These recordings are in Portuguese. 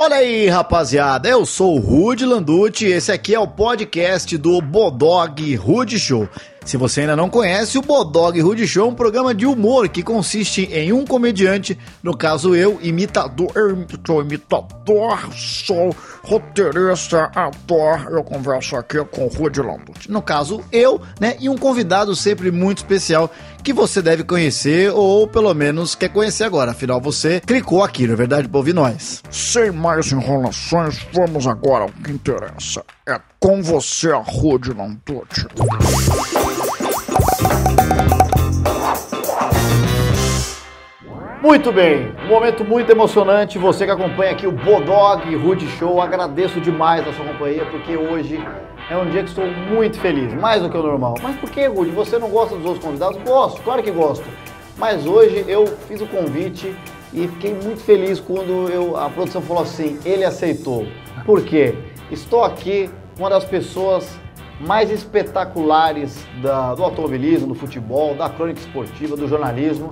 Olha aí, rapaziada, eu sou o Rude Landucci esse aqui é o podcast do Bodog Rude Show. Se você ainda não conhece, o Bodog Rude Show é um programa de humor que consiste em um comediante, no caso eu, imitador, eu imitador, sou roteirista, ator, eu converso aqui com o Rude Landucci. No caso eu, né, e um convidado sempre muito especial que você deve conhecer ou pelo menos quer conhecer agora, afinal você clicou aqui, não é verdade, para ouvir nós. Sem mais enrolações, vamos agora ao que interessa. É com você, Rude Landucci. Muito bem, um momento muito emocionante. Você que acompanha aqui o Bodog Rude Show, agradeço demais a sua companhia, porque hoje é um dia que estou muito feliz, mais do que o normal. Mas por que, Rude? Você não gosta dos outros convidados? Gosto, claro que gosto. Mas hoje eu fiz o convite e fiquei muito feliz quando eu, a produção falou assim: ele aceitou. Por quê? Estou aqui com uma das pessoas mais espetaculares da, do automobilismo, do futebol, da crônica esportiva, do jornalismo.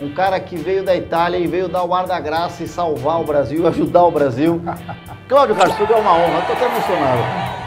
Um cara que veio da Itália e veio dar o ar da graça e salvar o Brasil, ajudar o Brasil. Cláudio Carçudo, é uma honra, estou até emocionado.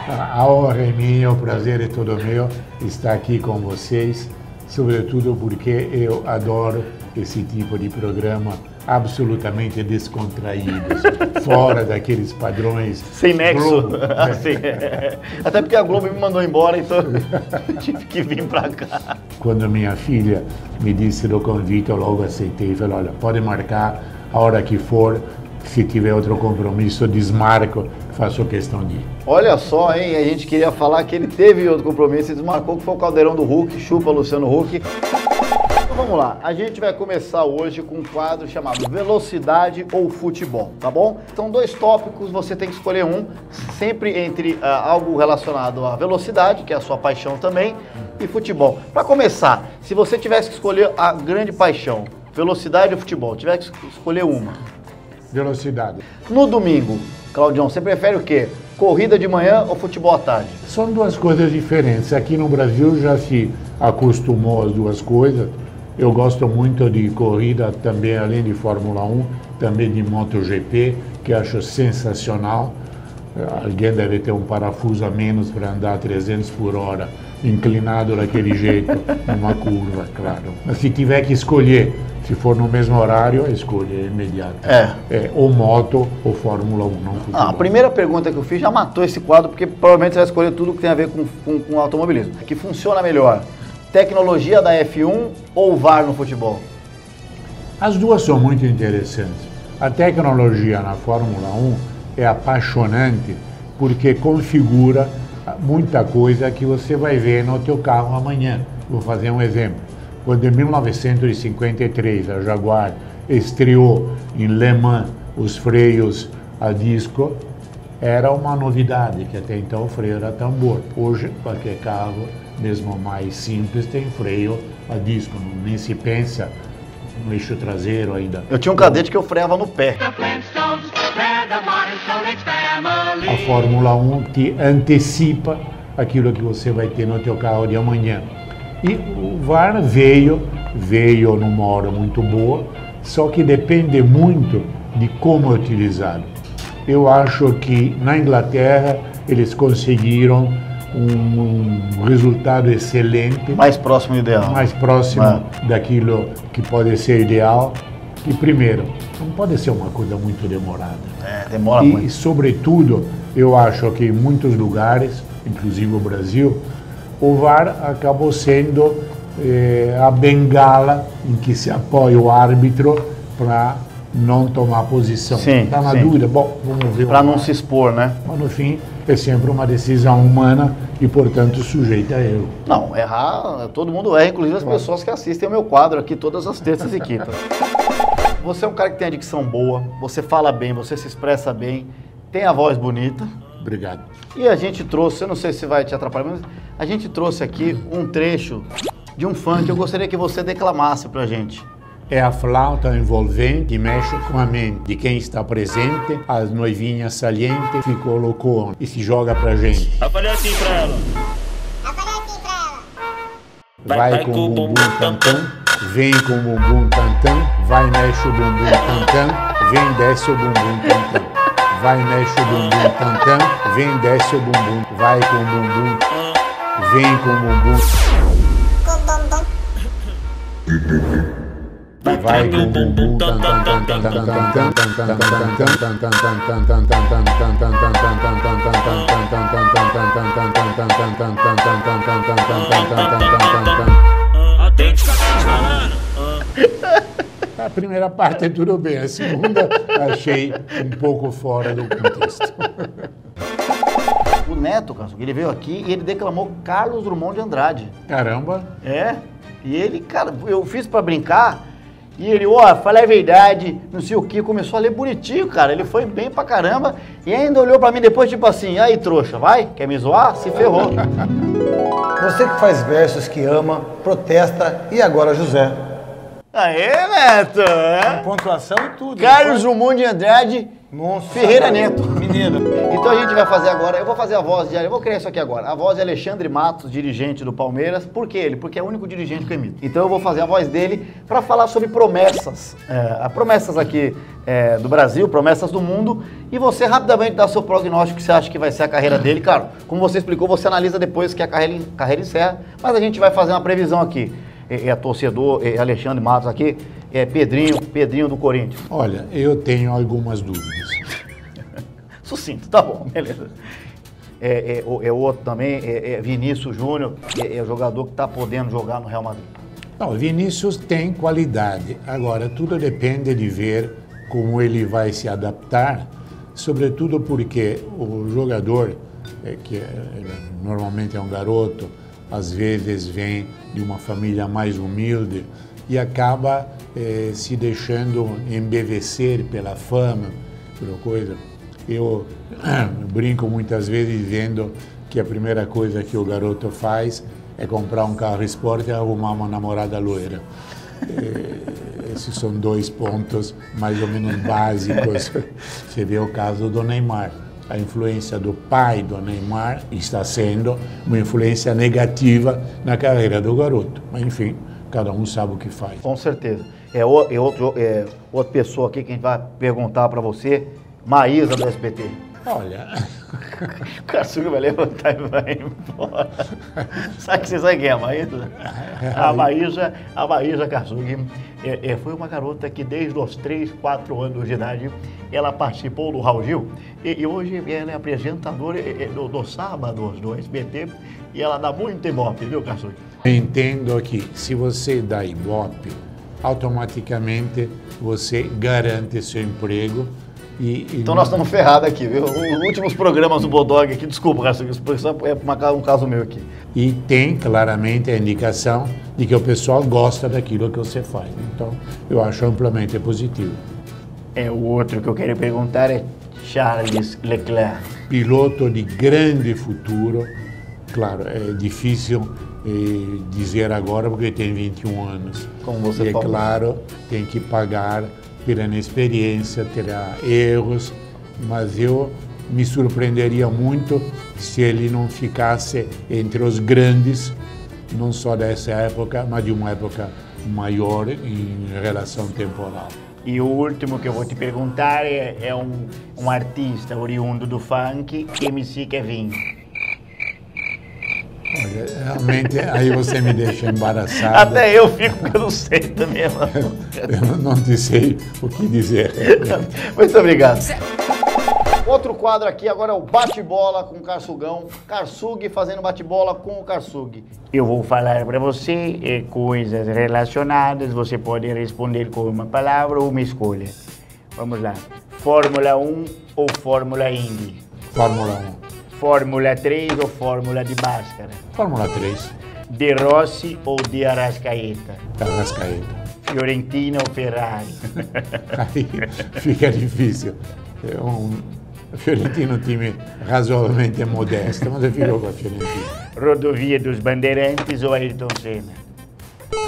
A honra é minha, o prazer é todo meu estar aqui com vocês, sobretudo porque eu adoro esse tipo de programa absolutamente descontraídos, fora daqueles padrões. Sem nexo. Globo. Assim, é. Até porque a Globo me mandou embora, então eu tive que vir pra cá. Quando minha filha me disse do convite, eu logo aceitei. Falei, olha, pode marcar a hora que for. Se tiver outro compromisso, desmarco, faço questão de ir. Olha só, hein? A gente queria falar que ele teve outro compromisso e desmarcou, que foi o caldeirão do Hulk, chupa Luciano Huck. Vamos lá, a gente vai começar hoje com um quadro chamado Velocidade ou Futebol, tá bom? São dois tópicos, você tem que escolher um, sempre entre ah, algo relacionado à velocidade, que é a sua paixão também, e futebol. Para começar, se você tivesse que escolher a grande paixão, velocidade ou futebol, tivesse que escolher uma, Velocidade. no domingo, Claudião, você prefere o quê? Corrida de manhã ou futebol à tarde? São duas coisas diferentes. Aqui no Brasil já se acostumou as duas coisas. Eu gosto muito de corrida também, além de Fórmula 1, também de MotoGP, que acho sensacional. Alguém deve ter um parafuso a menos para andar a 300 por hora, inclinado daquele jeito, numa curva, claro. Mas se tiver que escolher, se for no mesmo horário, a escolha é imediata. É. ou moto ou Fórmula 1, não futebol. Ah, a primeira pergunta que eu fiz já matou esse quadro, porque provavelmente você vai escolher tudo que tem a ver com, com, com automobilismo. Que funciona melhor? Tecnologia da F1 ou VAR no futebol? As duas são muito interessantes. A tecnologia na Fórmula 1 é apaixonante porque configura muita coisa que você vai ver no teu carro amanhã. Vou fazer um exemplo. Quando em 1953 a Jaguar estreou em Le Mans os freios a disco, era uma novidade, que até então o freio era tambor. Hoje, qualquer carro, mesmo mais simples, tem freio a disco, nem se pensa no eixo traseiro ainda. Eu tinha um cadete que eu freava no pé. A Fórmula 1 te antecipa aquilo que você vai ter no teu carro de amanhã. E o VAR veio, veio numa hora muito boa, só que depende muito de como é utilizado. Eu acho que na Inglaterra eles conseguiram um, um resultado excelente, Mais próximo do ideal. mais próximo Ah. daquilo que pode ser ideal. E primeiro, não pode ser uma coisa muito demorada. É, demora E, muito. sobretudo, eu acho que em muitos lugares, inclusive o Brasil, o VAR acabou sendo eh, a bengala em que se apoia o árbitro para não tomar posição. Sim, Está na sim. dúvida? Bom, vamos ver. o Pra não se expor, né? Mas no fim, é sempre uma decisão humana e, portanto, sujeita a erro. Não, errar, todo mundo erra, inclusive as pessoas que assistem o meu quadro aqui todas as terças e quintas. Você é um cara que tem a dicção boa, você fala bem, você se expressa bem, tem a voz bonita. Obrigado. E a gente trouxe, eu não sei se vai te atrapalhar, mas a gente trouxe aqui um trecho de um funk que eu gostaria que você declamasse pra gente é a flauta envolvente que mexe com a mente de quem está presente, as noivinhas salientes que colocou e se joga pra gente. Aparece assim pra ela. Aparece assim pra ela. Vai, vai, com, com o bumbum tantão, vem com o bumbum tantão, vai mexe o bumbum tantão, vem desce o bumbum tantão. Vai mexe o bumbum tantão, vem desce o bumbum, vai com o bumbum, vem com o bumbum. vai bumbum A primeira parte durou bem, a segunda achei um pouco fora do contexto. O Neto, ele veio aqui e ele declamou Carlos Drummond de Andrade. Caramba! É, e ele, cara, eu fiz para brincar, e ele, ó, fala a verdade, não sei o que, começou a ler bonitinho, cara. Ele foi bem pra caramba e ainda olhou pra mim depois, tipo assim, aí trouxa, vai? Quer me zoar? Se ferrou. Você que faz versos que ama, protesta e agora José. Aê, Neto! é? Pontuação e tudo. Carlos Drummond de Andrade Monstro. Ferreira Neto. Então a gente vai fazer agora, eu vou fazer a voz de, eu vou criar isso aqui agora. A voz de Alexandre Matos, dirigente do Palmeiras. Por que ele? Porque é o único dirigente que eu imito. Então eu vou fazer a voz dele para falar sobre promessas. É, promessas aqui é, do Brasil, promessas do mundo. E você rapidamente dá seu prognóstico que você acha que vai ser a carreira dele. Claro, como você explicou, você analisa depois que a carreira, carreira encerra. Mas a gente vai fazer uma previsão aqui. É torcedor, é Alexandre Matos aqui, é Pedrinho, Pedrinho do Corinthians. olha, eu tenho algumas dúvidas. Sucinto, tá bom, beleza. É, é, é outro também, é, é Vinícius Júnior, é, é jogador que está podendo jogar no Real Madrid. Não, Vinícius tem qualidade. Agora, tudo depende de ver como ele vai se adaptar, sobretudo porque o jogador, eh, que é- normalmente é um garoto, às vezes vem de uma família mais humilde e acaba se deixando embevecer pela fama, pela coisa. Eu brinco muitas vezes dizendo que a primeira coisa que o garoto faz é comprar um carro esporte e arrumar uma namorada loira. Eh, Esses são dois pontos mais ou menos básicos. Você vê o caso do Neymar. A influência do pai do Neymar está sendo uma influência negativa na carreira do garoto. Mas, enfim, cada um sabe o que faz. Com certeza. É, é outro, é outra pessoa aqui que a gente vai perguntar para você, Maísa do SBT. Olha, O Caçuga vai levantar e vai embora. Sabe que você sabe quem é a Maísa? A Maísa, a Maísa Caçuga é, é, foi uma garota que desde os 3, 4 anos de idade ela participou do Raul Gil e, e hoje ela é apresentadora é, é, do, do sábado do SBT e ela dá muito ibope, viu, Caçuga? entendo que se você dá ibope, automaticamente você garante seu emprego e, e Então nós estamos ferrados aqui, viu? Os últimos programas do Bodog aqui, desculpa, é um caso meu aqui. E tem claramente a indicação de que o pessoal gosta daquilo que você faz. Então, eu acho amplamente positivo. É, o outro que eu quero perguntar é Charles Leclerc. Piloto de grande futuro, claro, é difícil eh, dizer agora porque tem 21 anos. Como você e, é falou. claro, tem que pagar pela inexperiência, terá erros, mas eu me surpreenderia muito se ele não ficasse entre os grandes, não só dessa época, mas de uma época maior em relação temporal. E o último que eu vou te perguntar é, é um, um artista oriundo do funk, MC Kevin. Realmente, aí você me deixa embaraçado. Até eu fico, porque eu não sei também. mano. Eu não te sei o que dizer. Muito obrigado. Outro quadro aqui agora é o bate-bola com o Karsugão. Karsug fazendo bate-bola com o Karsug. Eu vou falar para você eh, coisas relacionadas. Você pode responder com uma palavra ou uma escolha. Vamos lá. Fórmula 1 ou Fórmula Indy? Fórmula Fórmula 3 ou Fórmula de Bhaskara? 1. Fórmula 3. De Rossi ou de Arrascaeta? Arrascaeta. Fiorentina ou Ferrari? Aí fica difícil. É um Fiorentino é um time razoavelmente modesto, mas eu fico com a Fiorentina. Rodovia dos Bandeirantes ou Ayrton Senna?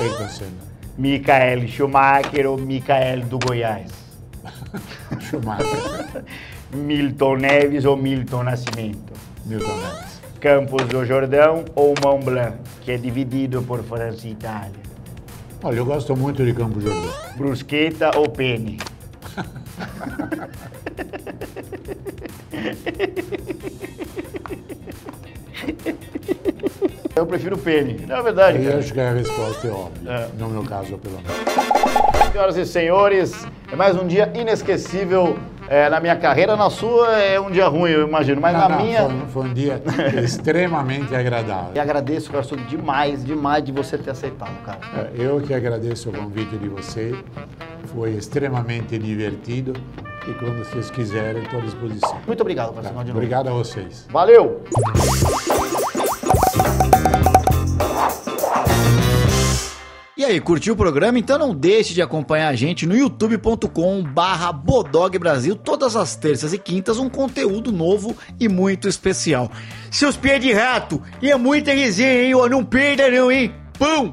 Ayrton Senna. Michael Schumacher ou Michael do Goiás? Schumacher. Milton Neves ou Milton Nascimento? Milton Neves. Campos do Jordão ou Mont Blanc, que é dividido por França e Itália? Olha, eu gosto muito de Campo Jordão. Brusqueta ou Pene? Eu prefiro pene. Não é verdade, E cara. acho que a resposta é óbvia. No meu caso, pelo menos. Senhoras e senhores, é mais um dia inesquecível é, na minha carreira. Na sua é um dia ruim, eu imagino, mas Não, na não, minha. foi, foi um dia extremamente E agradável. agradeço, Garçom, demais, demais de você ter aceitado, cara. É, Eu que agradeço o convite de você. Foi extremamente divertido. E quando vocês quiserem, estou à disposição. Muito obrigado, Garçom, de novo. Obrigado a vocês. Valeu! E aí, curtiu o programa? Então não deixe de acompanhar a gente no youtube.com barra Bodog Brasil, todas as terças e quintas, um conteúdo novo e muito especial. Seus pés de rato, e é muita resenha, hein? Ó, Não perda não, hein? Pão!